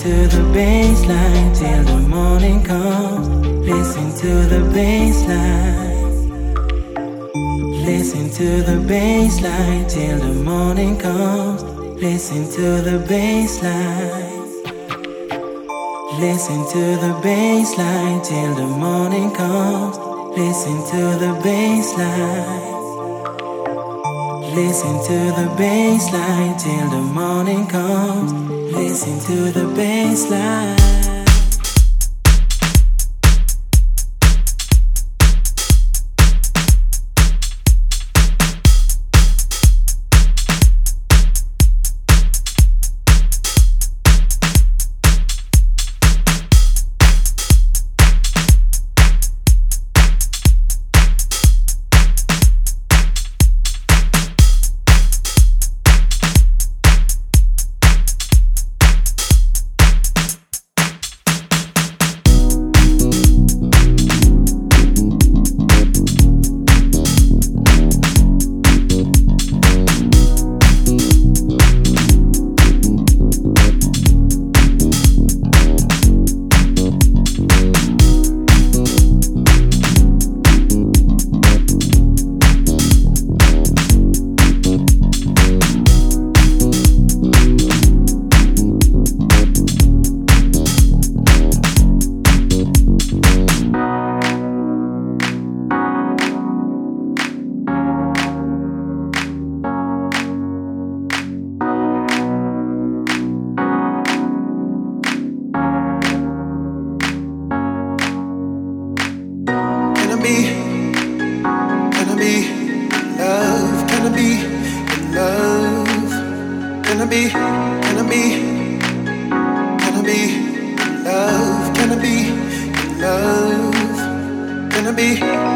to the bassline till the morning comes. Listen to the bassline. Listen to the bassline till the morning comes. Listen to the bassline. Listen to the bassline till the morning comes. Listen to the bassline. Listen to the bassline till the morning comes. Listen to the bassline. Can I be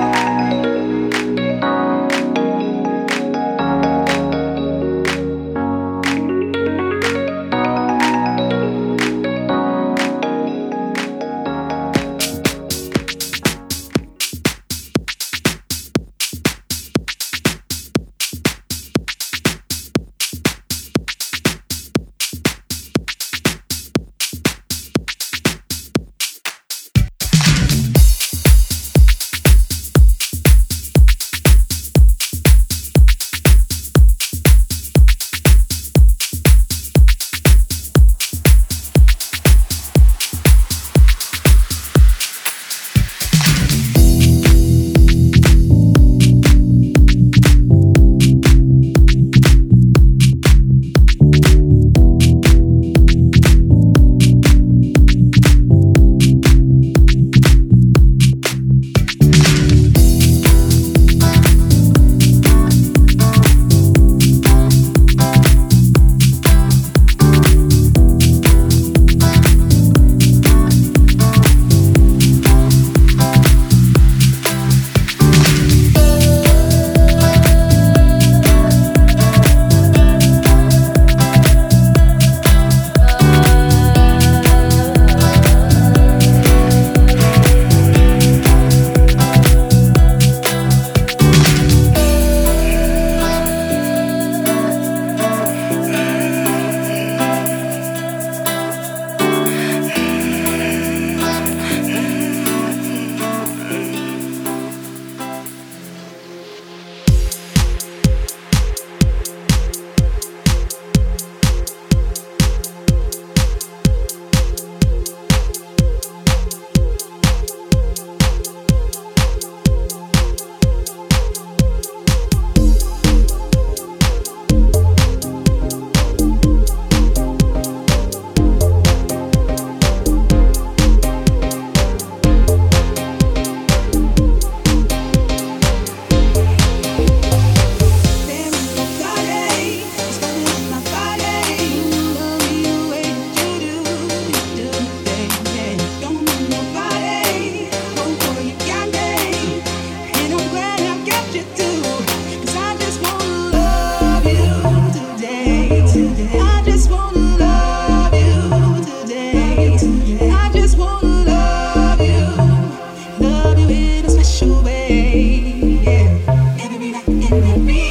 Me. be